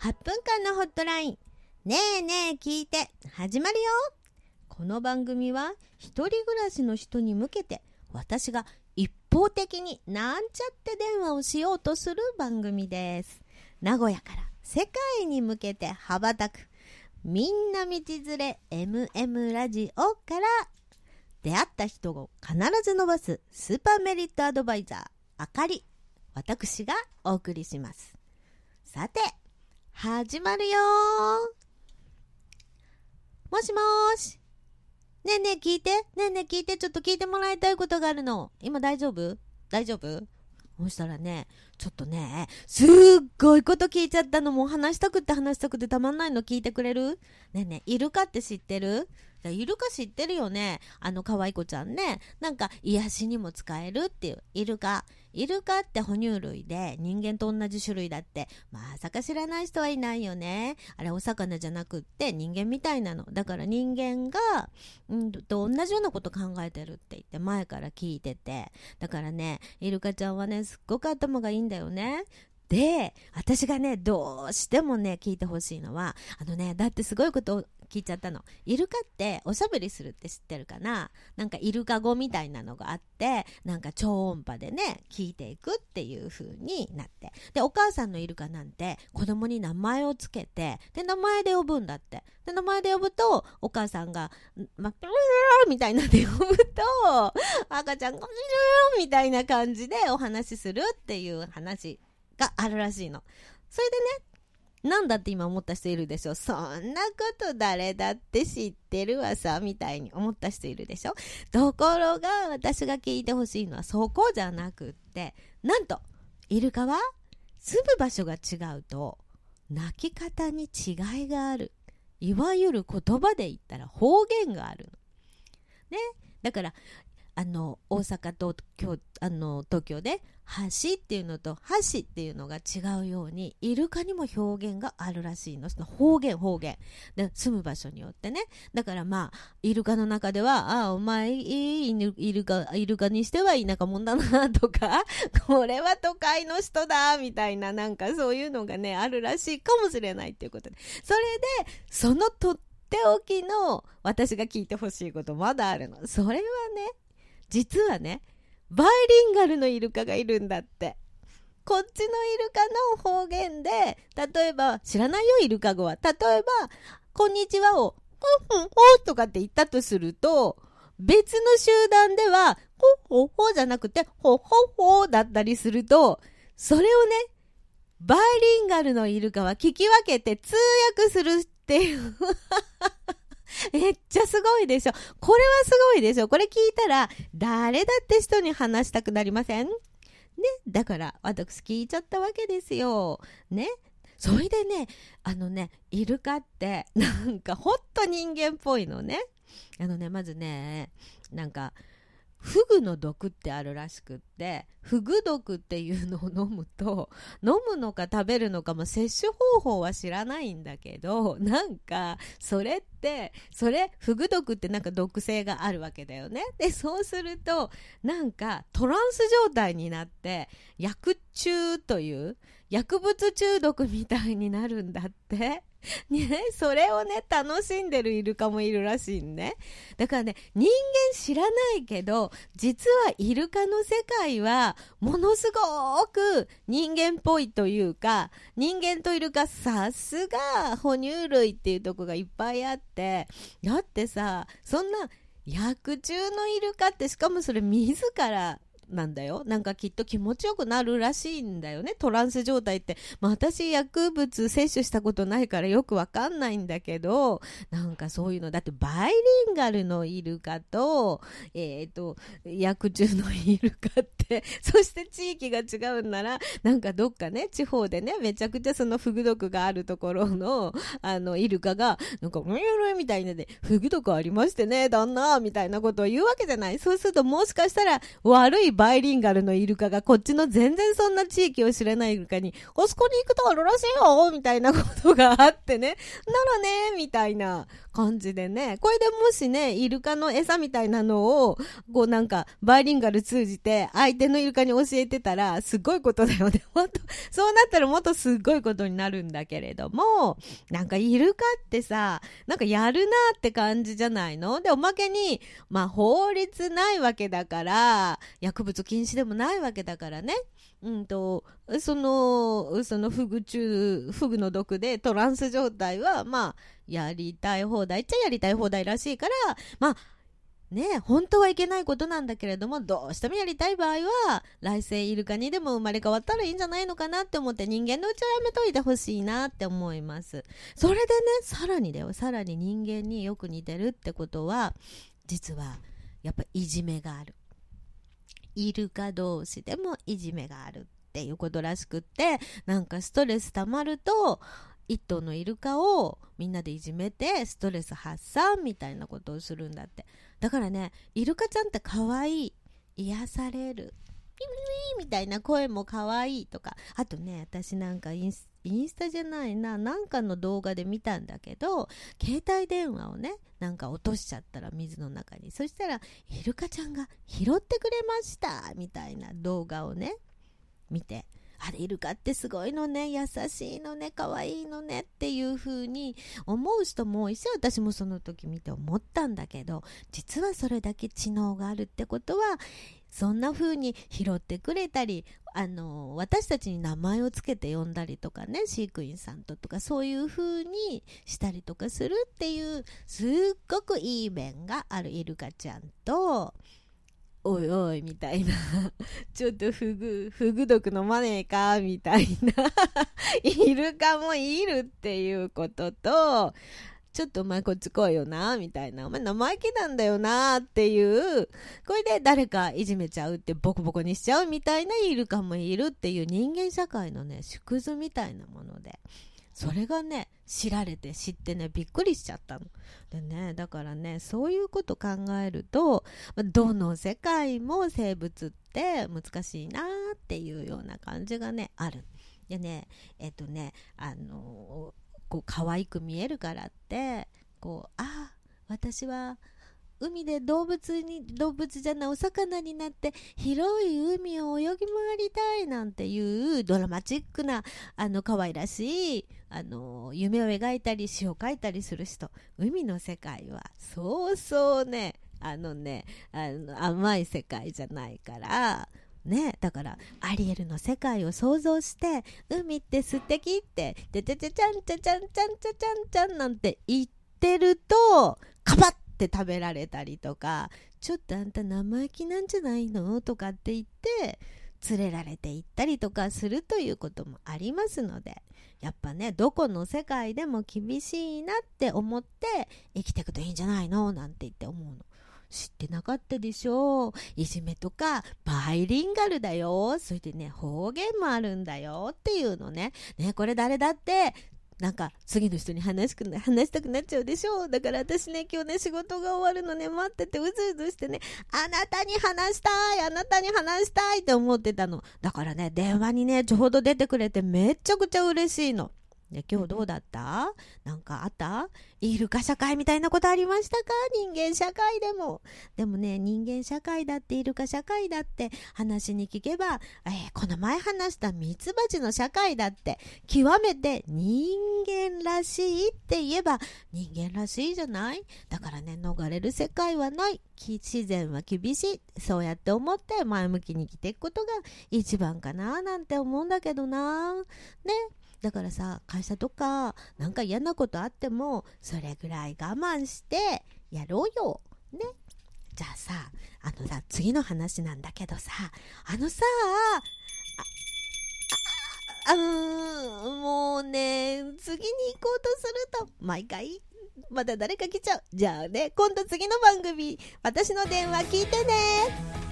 8分間のホットライン。ねえねえ聞いて、始まるよこの番組は、一人暮らしの人に向けて、私が一方的になんちゃって電話をしようとする番組です。名古屋から世界に向けて羽ばたく、みんな道連れ MM ラジオから、出会った人を必ず伸ばすスーパーメリットアドバイザー、あかり、私がお送りします。さて、始まるよもしもーし。ねえねえ聞いて。ねえねえ聞いて。ちょっと聞いてもらいたいことがあるの。今大丈夫？大丈夫？そしたらね、ちょっとね、すっごいこと聞いちゃったの。もう話したくて話したくてたまんないの聞いてくれる？ねえねえ、イルカって知ってる？イルカ知ってるよねあの可愛い子ちゃんね。なんか癒しにも使えるっていう。イルカ。イルカって哺乳類で人間と同じ種類だってまさか知らない人はいないよねあれお魚じゃなくって人間みたいなのだから人間が、うん、と同じようなこと考えてるって言って前から聞いててだからねイルカちゃんはねすっごく頭がいいんだよね。で、私がね、どうしてもね、聞いてほしいのは、あのね、だってすごいことを聞いちゃったの。イルカっておしゃべりするって知ってるかな？なんかイルカ語みたいなのがあって、なんか超音波でね、聞いていくっていう風になって。で、お母さんのイルカなんて子供に名前をつけて、で、名前で呼ぶんだって。で、名前で呼ぶと、お母さんが、ま、みたいなで呼ぶと、赤ちゃんが、みたいな感じでお話しするっていう話があるらしいの。それでね、なんだって今思った人いるでしょ？そんなこと誰だって知ってるわさ、みたいに思った人いるでしょ？ところが私が聞いてほしいのはそこじゃなくって、なんと、イルカは住む場所が違うと、鳴き方に違いがある。いわゆる言葉で言ったら方言があるの。ね？だから、あの大阪と京あの東京で橋っていうのと橋っていうのが違うようにイルカにも表現があるらしいの。その方言方言。で住む場所によってね。だからまあイルカの中ではああお前いいイルカイルカにしては田舎者だなとか これは都会の人だみたいななんかそういうのがねあるらしいかもしれないっていうことで。それでそのとっておきの私が聞いてほしいことまだあるの。それはね実はねバイリンガルのイルカがいるんだって。こっちのイルカの方言で例えば知らないよイルカ語は。例えば「こんにちは」を「ほんほんほ」とかって言ったとすると別の集団では「ほほほ」じゃなくて「ほほほ」だったりするとそれをねバイリンガルのイルカは聞き分けて通訳するっていう。めっちゃすごいでしょ。これはすごいでしょ。これ聞いたら、誰だって人に話したくなりません？ね。だから、私聞いちゃったわけですよ。ね。それでね、あのね、イルカって、なんかほんと人間っぽいのね。あのね、まずね、なんか、フグの毒ってあるらしくってフグ毒っていうのを飲むと 飲むのか食べるのかも摂取方法は知らないんだけどなんかそれってそれフグ毒ってなんか毒性があるわけだよねでそうするとなんかトランス状態になって薬中という薬物中毒みたいになるんだって ね、それをね、楽しんでるイルカもいるらしいね。だからね、人間知らないけど、実はイルカの世界は、ものすごく人間っぽいというか、人間といるか、さすが哺乳類っていうとこがいっぱいあって、だってさ、そんな、薬中のイルカってしかもそれ自らなんだよ。なんかきっと気持ちよくなるらしいんだよね。トランス状態って、まあ、私薬物摂取したことないからよくわかんないんだけどなんかそういうの。だってバイリンガルのイルカとえっ、ー、と薬中のイルカって そして地域が違うんならなんかどっかね地方でねめちゃくちゃそのフグ毒があるところのあのイルカがなんか「うんうん」みたいなで「フグ毒ありましてね旦那」みたいなことを言うわけじゃない。そうするともしかしたら悪いバイリンガルのイルカがこっちの全然そんな地域を知らないイルカに、あそこに行くとあるらしいよみたいなことがあってね、ならねみたいな感じでね、これでもしね、イルカの餌みたいなのを、こうなんか、バイリンガル通じて相手のイルカに教えてたら、すごいことだよね。本当そうなったらもっとすっごいことになるんだけれども、なんかイルカってさ、なんかやるなって感じじゃないの？で、おまけに、まあ法律ないわけだから、薬物禁止でもないわけだからね。うんと、その、そのフグ中、フグの毒でトランス状態は、まあ、やりたい放題っちゃやりたい放題らしいから、まあ、ね本当はいけないことなんだけれども、どうしてもやりたい場合は、来世イルカにでも生まれ変わったらいいんじゃないのかなって思って人間のうちはやめといてほしいなって思います。それでね、さらにだよ、さらに人間によく似てるってことは、実は、やっぱいじめがある。イルカ同士でもいじめがあるっていうことらしくって、なんかストレス溜まると、1頭のイルカをみんなでいじめてストレス発散みたいなことをするんだって。だからねイルカちゃんって可愛い癒される。ピピピみたいな声も可愛いとか。あとね私なんかインスタじゃないななんかの動画で見たんだけど携帯電話をねなんか落としちゃったら水の中に。そしたらイルカちゃんが拾ってくれましたみたいな動画をね見て。あれイルカってすごいのね。優しいのね。可愛いのねっていう風に思う人も多いし私もその時見て思ったんだけど実はそれだけ知能があるってことはそんな風に拾ってくれたりあの私たちに名前を付けて呼んだりとかね飼育員さんととかそういう風にしたりとかするっていうすっごくいい面があるイルカちゃんとおいおいみたいな ちょっとフグ、フグ毒飲まねえかみたいなイルカもいるっていうことと、ちょっとお前こっち来いよな、みたいな。お前生意気なんだよな、っていう。これで誰かいじめちゃうってボコボコにしちゃうみたいなイルカもいるっていう人間社会のね、縮図みたいなもので。それがね知られて知ってねびっくりしちゃったの。でねだからねそういうこと考えるとどの世界も生物って難しいなっていうような感じがねある。でねえっとねあのこう可愛く見えるからってこうあ私は海で動物に動物じゃないお魚になって広い海を泳ぎ回りたいなんていうドラマチックなあの可愛らしいあの夢を描いたり詩を書いたりする人。海の世界はそうそうね。あのねあの甘い世界じゃないからね、だからアリエルの世界を想像して海って素敵って「ちゃちゃちゃちゃんちゃちゃんちゃんちゃちゃんちゃん」なんて言ってるとカバッって食べられたりとかちょっとあんた生意気なんじゃないの？とかって言って連れられていったりとかするということもありますのでやっぱねどこの世界でも厳しいなって思って生きていくといいんじゃないの？なんて言って思うの。知ってなかったでしょういじめとかバイリンガルだよそれでね方言もあるんだよっていうのねねこれ誰だって？なんか次の人に話しく話したくなっちゃうでしょ。うだから私ね今日ね仕事が終わるのね待っててうずうずしてね。あなたに話したいあなたに話したいって思ってたの。だからね電話にねちょうど出てくれてめちゃくちゃ嬉しいの。で今日どうだった？なんかあった？イルカ社会みたいなことありましたか？人間社会でも。でもね、人間社会だってイルカ社会だって話に聞けば、えー、この前話したミツバチの社会だって極めて人間らしいって言えば人間らしいじゃない？だからね、逃れる世界はない。自然は厳しい。そうやって思って前向きに生きていくことが一番かななんて思うんだけどな。ね。だからさ会社とかなんか嫌なことあってもそれぐらい我慢してやろうよ。ね。じゃあさあのさ次の話なんだけどさあのさああうんもうね次に行こうとすると毎回また誰か来ちゃうじゃあね今度次の番組私の電話聞いてね